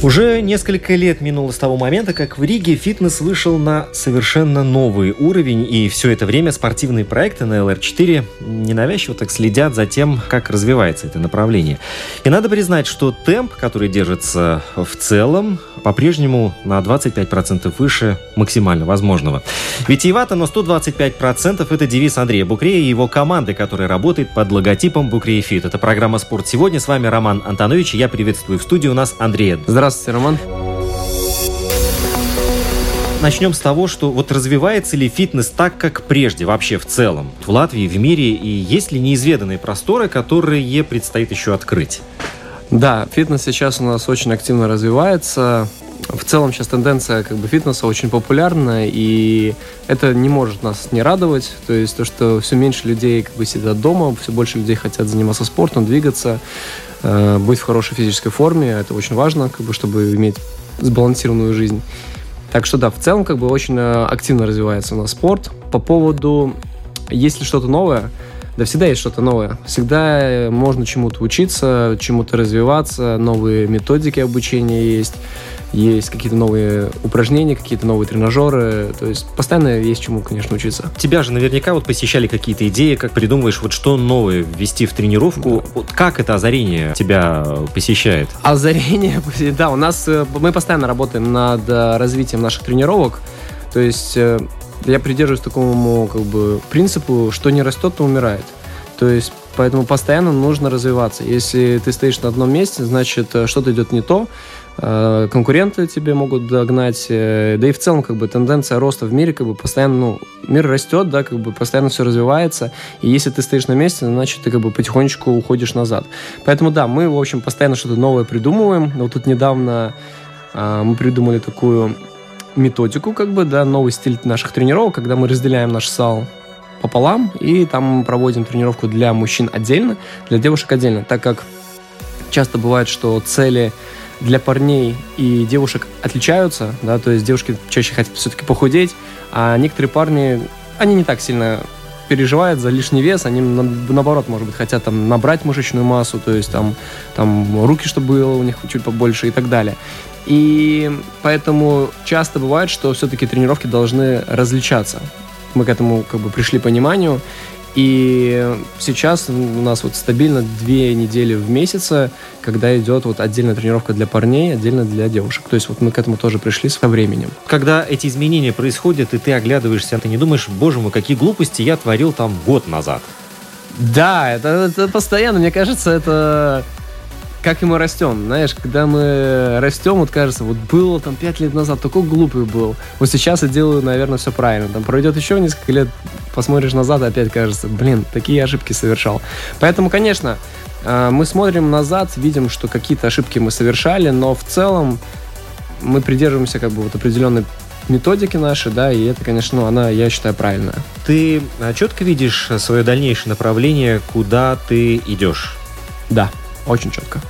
Уже несколько лет минуло с того момента, как в Риге фитнес вышел на совершенно новый уровень, и все это время спортивные проекты на LR4 ненавязчиво так следят за тем, как развивается это направление. И надо признать, что темп, который держится в целом, по-прежнему на 25% выше максимально возможного. Витиевато, но 125% это девиз Андрея Букрея и его команды, которая работает под логотипом Букрея Фит. Это программа «Спорт сегодня». С вами Роман Антонович, и я приветствую в студии у нас Андрея. Здравствуйте, Роман. Начнем с того, что вот развивается ли фитнес так, как прежде вообще в целом в Латвии, в мире, и есть ли неизведанные просторы, которые предстоит еще открыть? Да, фитнес сейчас у нас очень активно развивается. В целом сейчас тенденция как бы фитнеса очень популярна, и это не может нас не радовать. То есть то, что все меньше людей как бы сидят дома, все больше людей хотят заниматься спортом, двигаться, быть в хорошей физической форме. Это очень важно, как бы, чтобы иметь сбалансированную жизнь. Так что да, в целом как бы очень э, активно развивается у нас спорт. По поводу, есть ли что-то новое, да всегда есть что-то новое. Всегда э, можно чему-то учиться, чему-то развиваться, новые методики обучения есть, есть какие-то новые упражнения, какие-то новые тренажеры. То есть постоянно есть чему, конечно, учиться. Тебя же наверняка вот посещали какие-то идеи, как придумываешь, вот что новое ввести в тренировку. Да. Вот как это озарение тебя посещает? Озарение, да, у нас э, мы постоянно работаем над э, развитием наших тренировок. То есть я придерживаюсь такому как бы принципу, что не растет, то умирает. То есть поэтому постоянно нужно развиваться. Если ты стоишь на одном месте, значит э, что-то идет не то, э, конкуренты тебе могут догнать, э, да и в целом как бы тенденция роста в мире как бы постоянно, ну, мир растет, да, как бы постоянно все развивается, и если ты стоишь на месте, значит ты как бы потихонечку уходишь назад. Поэтому да, мы, в общем, постоянно что-то новое придумываем. Вот тут недавно мы придумали такую методику, как бы, да, новый стиль наших тренировок, когда мы разделяем наш сал пополам, и там проводим тренировку для мужчин отдельно, для девушек отдельно, так как часто бывает, что цели для парней и девушек отличаются, да, то есть девушки чаще хотят все-таки похудеть, а некоторые парни, они не так сильно переживают за лишний вес, они наоборот, может быть, хотят там набрать мышечную массу, то есть там, там руки, чтобы было у них чуть побольше и так далее. И поэтому часто бывает, что все-таки тренировки должны различаться. Мы к этому как бы пришли пониманию. И сейчас у нас вот стабильно две недели в месяц, когда идет вот отдельная тренировка для парней, отдельно для девушек. То есть вот мы к этому тоже пришли со временем. Когда эти изменения происходят, и ты оглядываешься, ты не думаешь, боже мой, какие глупости я творил там год назад? Да, это, это постоянно, мне кажется, это как и мы растем. Знаешь, когда мы растем, вот кажется, вот было там пять лет назад, такой глупый был. Вот сейчас я делаю, наверное, все правильно. Там пройдет еще несколько лет, посмотришь назад, опять кажется, блин, такие ошибки совершал. Поэтому, конечно, э, мы смотрим назад, видим, что какие-то ошибки мы совершали, но в целом мы придерживаемся как бы вот определенной методики наши, да, и это, конечно, ну, она, я считаю, правильная. Ты а, четко видишь свое дальнейшее направление, куда ты идешь? Да. Очень четко.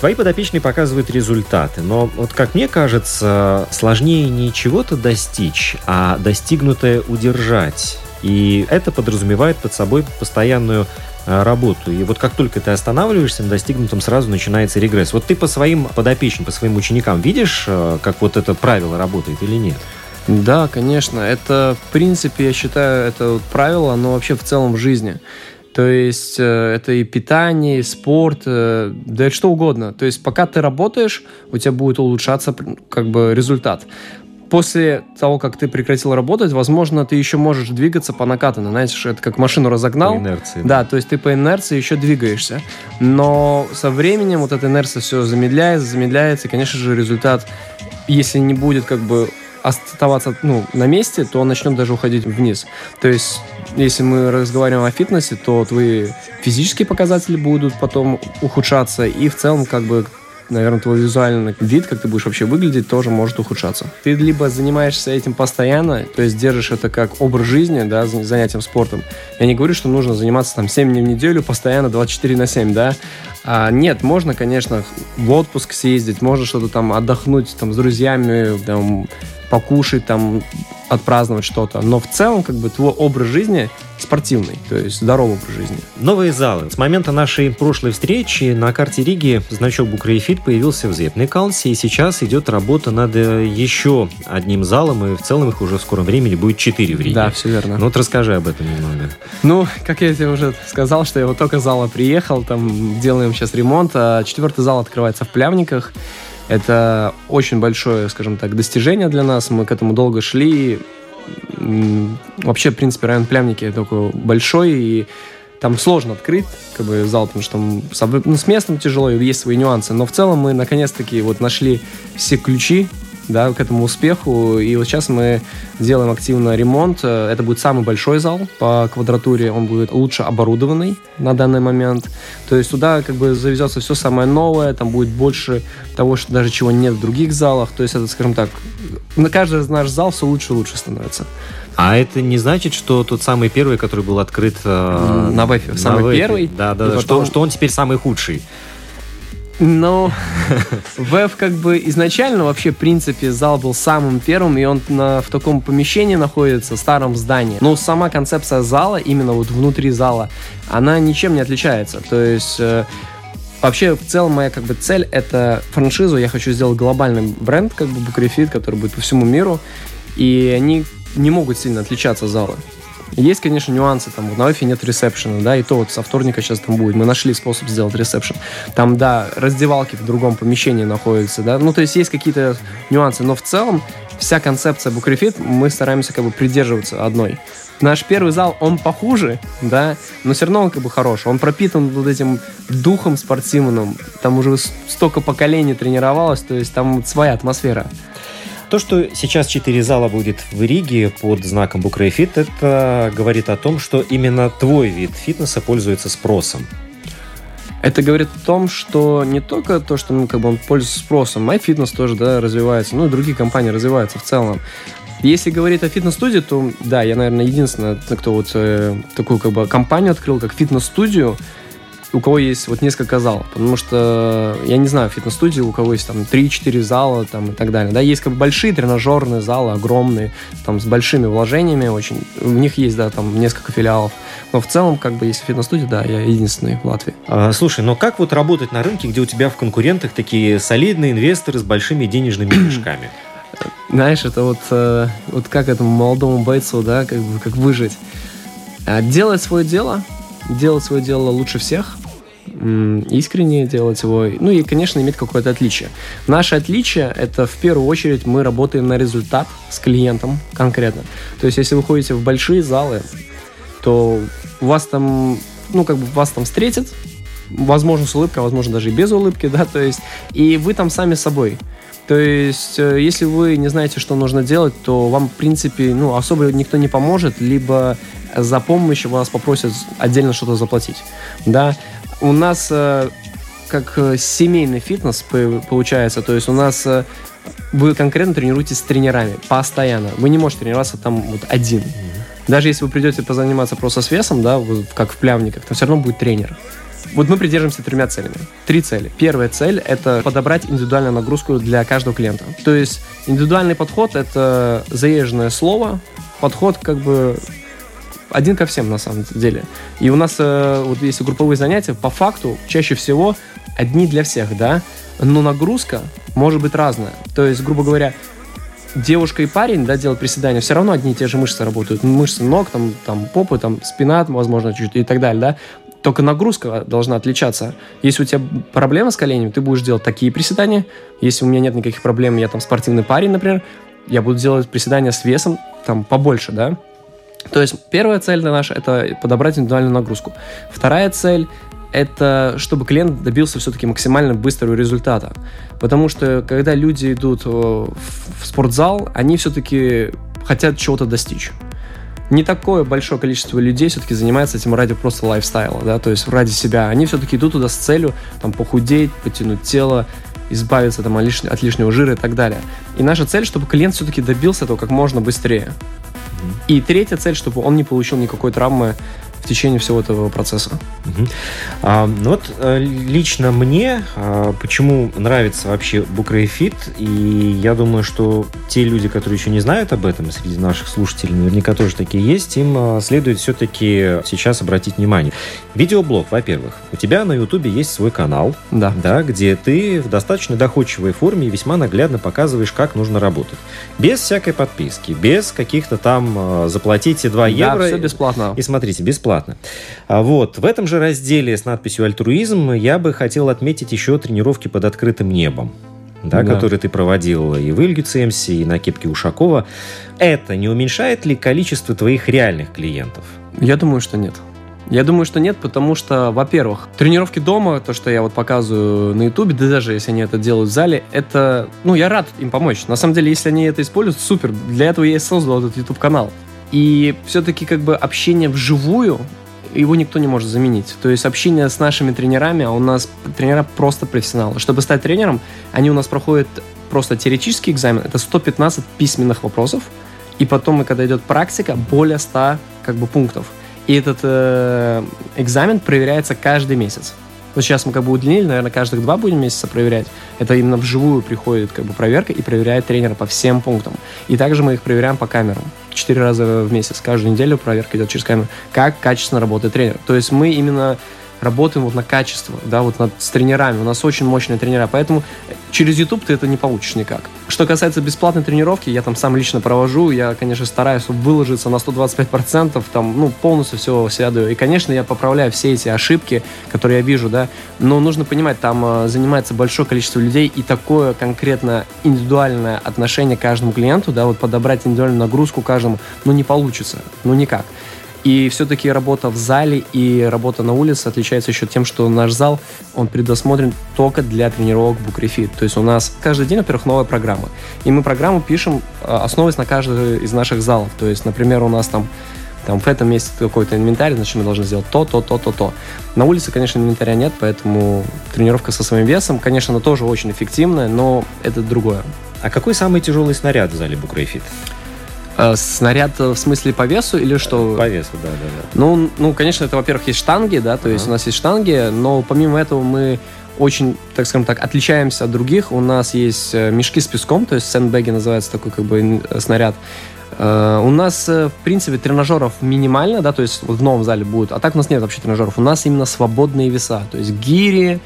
Твои подопечные показывают результаты, но вот как мне кажется, сложнее не чего-то достичь, а достигнутое удержать. И это подразумевает под собой постоянную э, работу. И вот как только ты останавливаешься на достигнутом, сразу начинается регресс. Вот ты по своим подопечным, по своим ученикам видишь, э, как вот это правило работает или нет? Да, конечно. Это, в принципе, я считаю, это вот правило, оно вообще в целом в жизни. То есть э, это и питание, и спорт, да и что угодно. То есть пока ты работаешь, у тебя будет улучшаться как бы результат. После того, как ты прекратил работать, возможно, ты еще можешь двигаться по накатанной. Знаешь, это как машину разогнал. По инерции. Да, то есть ты по инерции еще двигаешься. Но со временем вот эта инерция все замедляется, замедляется, и, конечно же, результат, если не будет как бы оставаться ну, на месте, то он начнет даже уходить вниз. То есть, если мы разговариваем о фитнесе, то твои физические показатели будут потом ухудшаться, и в целом как бы наверное, твой визуальный вид, как ты будешь вообще выглядеть, тоже может ухудшаться. Ты либо занимаешься этим постоянно, то есть держишь это как образ жизни, да, занятием спортом. Я не говорю, что нужно заниматься там 7 дней в неделю, постоянно 24 на 7, да. А, нет, можно, конечно, в отпуск съездить, можно что-то там отдохнуть там с друзьями, там, покушать, там, отпраздновать что-то. Но в целом, как бы, твой образ жизни спортивный, то есть здоровый образ жизни. Новые залы. С момента нашей прошлой встречи на карте Риги значок Букрейфит появился в Зепникалсе, и сейчас идет работа над э, еще одним залом, и в целом их уже в скором времени будет четыре в Риге. Да, все верно. Ну вот расскажи об этом немного. Ну, как я тебе уже сказал, что я вот только зала приехал, там делаем сейчас ремонт, а четвертый зал открывается в Плявниках. Это очень большое, скажем так, достижение для нас. Мы к этому долго шли. Вообще, в принципе, район Плявники такой большой, и там сложно открыть как бы, зал, потому что там ну, с местом тяжело, и есть свои нюансы. Но в целом мы наконец-таки вот нашли все ключи да, к этому успеху. И вот сейчас мы делаем активно ремонт. Это будет самый большой зал по квадратуре. Он будет лучше оборудованный на данный момент. То есть туда как бы завезется все самое новое. Там будет больше того, что даже чего нет в других залах. То есть это, скажем так, на каждый наш зал все лучше и лучше становится. А это не значит, что тот самый первый, который был открыт э, на ВЭФе, самый ВЭФе, первый, да, да, да, потом... что, что он теперь самый худший. Но ВЭФ как бы изначально вообще, в принципе, зал был самым первым, и он на, в таком помещении находится, в старом здании. Но сама концепция зала, именно вот внутри зала, она ничем не отличается. То есть... Э, Вообще, в целом, моя как бы цель — это франшизу. Я хочу сделать глобальный бренд, как бы Букрейфит, который будет по всему миру. И они не могут сильно отличаться залы. Есть, конечно, нюансы, там, на офи нет ресепшена, да, и то вот со вторника сейчас там будет. Мы нашли способ сделать ресепшн. Там, да, раздевалки в другом помещении находятся, да, ну, то есть есть какие-то нюансы, но в целом вся концепция Букрейфит, мы стараемся как бы придерживаться одной. Наш первый зал, он похуже, да, но все равно он как бы хорош. Он пропитан вот этим духом спортивным. Там уже столько поколений тренировалось, то есть там своя атмосфера. То, что сейчас четыре зала будет в Риге под знаком Букрейфит, это говорит о том, что именно твой вид фитнеса пользуется спросом. Это говорит о том, что не только то, что ну, как бы он пользуется спросом, MyFitness тоже да, развивается, ну и другие компании развиваются в целом. Если говорить о фитнес-студии, то да, я, наверное, единственный, кто вот э, такую как бы компанию открыл, как фитнес-студию, у кого есть вот несколько залов, потому что, я не знаю, фитнес-студии, у кого есть там 3-4 зала там и так далее, да, есть как бы большие тренажерные залы, огромные, там с большими вложениями очень, у них есть, да, там несколько филиалов, но в целом, как бы, если фитнес-студия, да, я единственный в Латвии. А, слушай, но как вот работать на рынке, где у тебя в конкурентах такие солидные инвесторы с большими денежными мешками? Знаешь, это вот, э, вот как этому молодому бойцу, да, как бы, как выжить. А, делать свое дело, делать свое дело лучше всех, искренне делать его, ну и, конечно, иметь какое-то отличие. Наше отличие — это в первую очередь мы работаем на результат с клиентом конкретно. То есть, если вы ходите в большие залы, то вас там, ну, как бы вас там встретят, возможно, с улыбкой, а возможно, даже и без улыбки, да, то есть, и вы там сами собой. То есть, э, если вы не знаете, что нужно делать, то вам, в принципе, ну, особо никто не поможет, либо за помощь вас попросят отдельно что-то заплатить. Да, у нас э, как э, семейный фитнес получается, то есть у нас вы конкретно тренируетесь с тренерами постоянно. Вы не можете тренироваться там вот один. Даже если вы придете позаниматься просто с весом, да, вот как в плявниках, там все равно будет тренер. Вот мы придерживаемся тремя целями. Три цели. Первая цель – это подобрать индивидуальную нагрузку для каждого клиента. То есть индивидуальный подход – это заезженное слово, подход как бы один ко всем на самом деле. И у нас, э, вот если групповые занятия, по факту чаще всего одни для всех, да, но нагрузка может быть разная. То есть, грубо говоря, девушка и парень, да, делают приседания, все равно одни и те же мышцы работают. Мышцы ног, там, там попы, там спина, возможно, чуть-чуть и так далее, да. Только нагрузка должна отличаться. Если у тебя проблема с коленями, ты будешь делать такие приседания. Если у меня нет никаких проблем, я там спортивный парень, например, я буду делать приседания с весом там побольше, да. То есть первая цель наша – это подобрать индивидуальную нагрузку. Вторая цель это чтобы клиент добился все-таки максимально быстрого результата. Потому что когда люди идут э, в спортзал, они все-таки хотят чего-то достичь. Не такое большое количество людей все-таки занимается этим ради просто лайфстайла, да, то есть ради себя. Они все-таки идут туда с целью там похудеть, потянуть тело, избавиться там, от, лишнего, от лишнего жира и так далее. И наша цель, чтобы клиент все-таки добился этого как можно быстрее. И третья цель, чтобы он не получил никакой травмы в течение всего этого процесса. Угу. А, ну вот э, лично мне а, почему нравится вообще Букрейфит, и я думаю, что те люди, которые еще не знают об этом, среди наших слушателей наверняка тоже такие есть, им а, следует все-таки сейчас обратить внимание. Видеоблог, во-первых. У тебя на Ютубе есть свой канал, да. Да, где ты в достаточно доходчивой форме и весьма наглядно показываешь, как нужно работать. Без всякой подписки, без каких-то там заплатите 2 да, евро. все бесплатно. И смотрите, бесплатно бесплатно. А вот в этом же разделе с надписью «Альтруизм» я бы хотел отметить еще тренировки под открытым небом. Да, да. которые ты проводил и в Ильгюцемсе, и на кепке Ушакова. Это не уменьшает ли количество твоих реальных клиентов? Я думаю, что нет. Я думаю, что нет, потому что, во-первых, тренировки дома, то, что я вот показываю на Ютубе, да даже если они это делают в зале, это, ну, я рад им помочь. На самом деле, если они это используют, супер. Для этого я и создал этот YouTube-канал. И все-таки как бы общение вживую, его никто не может заменить. То есть общение с нашими тренерами, а у нас тренера просто профессионалы. Чтобы стать тренером, они у нас проходят просто теоретический экзамен, это 115 письменных вопросов, и потом, когда идет практика, более 100 как бы, пунктов. И этот э, экзамен проверяется каждый месяц. Вот сейчас мы как бы удлинили, наверное, каждых два будем месяца проверять. Это именно вживую приходит как бы проверка и проверяет тренера по всем пунктам. И также мы их проверяем по камерам. Четыре раза в месяц. Каждую неделю проверка идет через камеру. Как качественно работает тренер. То есть мы именно работаем вот на качество, да, вот над, с тренерами. У нас очень мощные тренера, поэтому через YouTube ты это не получишь никак. Что касается бесплатной тренировки, я там сам лично провожу, я, конечно, стараюсь выложиться на 125%, там, ну, полностью все сяду. И, конечно, я поправляю все эти ошибки, которые я вижу, да, но нужно понимать, там э, занимается большое количество людей, и такое конкретно индивидуальное отношение к каждому клиенту, да, вот подобрать индивидуальную нагрузку каждому, ну, не получится, ну, никак. И все-таки работа в зале и работа на улице отличается еще тем, что наш зал, он предусмотрен только для тренировок Букрефит. То есть у нас каждый день, во-первых, новая программа. И мы программу пишем, а, основываясь на каждый из наших залов. То есть, например, у нас там там в этом месте какой-то инвентарь, значит, мы должны сделать то, то, то, то, то. На улице, конечно, инвентаря нет, поэтому тренировка со своим весом, конечно, она тоже очень эффективная, но это другое. А какой самый тяжелый снаряд в зале Букрейфит? Э, снаряд в смысле по весу или что? По весу, да, да, да. Ну, ну, конечно, это, во-первых, есть штанги, да, то есть uh-huh. у нас есть штанги, но помимо этого мы очень, так скажем так, отличаемся от других. У нас есть э, мешки с песком, то есть сэндбэги называется такой как бы снаряд. У нас, в принципе, тренажеров минимально, да, то есть вот в новом зале будет, а так у нас нет вообще тренажеров. У нас именно свободные веса, то есть гири, Э,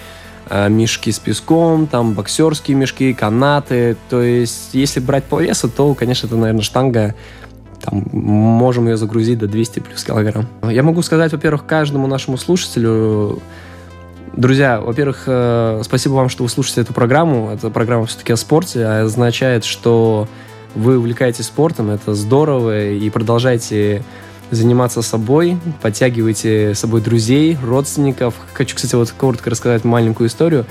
мешки с песком, там боксерские мешки, канаты. То есть, если брать по весу, то, конечно, это, наверное, штанга там, можем ее загрузить до 200 плюс килограмм. Я могу сказать, во-первых, каждому нашему слушателю, друзья, во-первых, э, спасибо вам, что вы слушаете эту программу. Эта программа все-таки о спорте, а означает, что вы увлекаетесь спортом, это здорово, и продолжайте заниматься собой, подтягивайте с собой друзей, родственников. Хочу, кстати, вот коротко рассказать маленькую историю.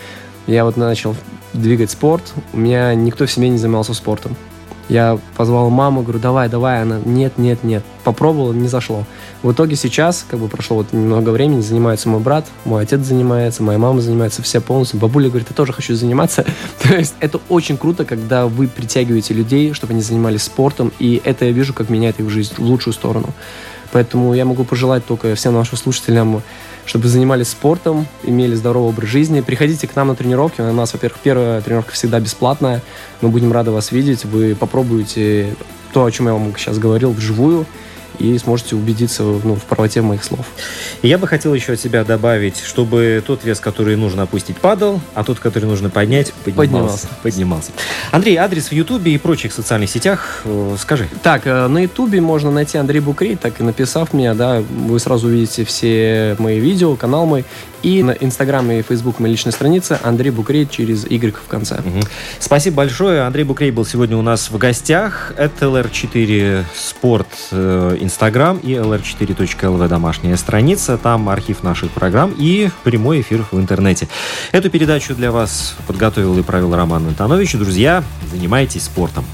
Я вот начал двигать спорт, у меня никто в семье не занимался спортом. Я позвал маму, говорю, давай, давай, она, нет, нет, нет. Попробовал, не зашло. В итоге сейчас, как бы прошло вот немного времени, занимается мой брат, мой отец занимается, моя мама занимается, все полностью. Бабуля говорит, я тоже хочу заниматься. То есть это очень круто, когда вы притягиваете людей, чтобы они занимались спортом, и это я вижу, как меняет их жизнь в лучшую сторону. Поэтому я могу пожелать только всем нашим слушателям, чтобы занимались спортом, имели здоровый образ жизни. Приходите к нам на тренировки. У нас, во-первых, первая тренировка всегда бесплатная. Мы будем рады вас видеть. Вы попробуете то, о чем я вам сейчас говорил, вживую. И сможете убедиться ну, в правоте моих слов. И я бы хотел еще от себя добавить, чтобы тот вес, который нужно опустить, падал, а тот, который нужно поднять, поднимался. Поднимался. поднимался. Андрей, адрес в Ютубе и прочих социальных сетях, э, скажи. Так, э, на Ютубе можно найти Андрей Букрей, так и написав меня, да, вы сразу увидите все мои видео, канал мой, и на Инстаграм и Фейсбук моя личная страница Андрей Букрей через Y в конце. Угу. Спасибо большое. Андрей Букрей был сегодня у нас в гостях. Это LR4 Спорт э, Инстаграм и lr4.lv домашняя страница. Там архив наших программ и прямой эфир в интернете. Эту передачу для вас подготовил и провел Роман Антонович. Друзья, занимайтесь спортом.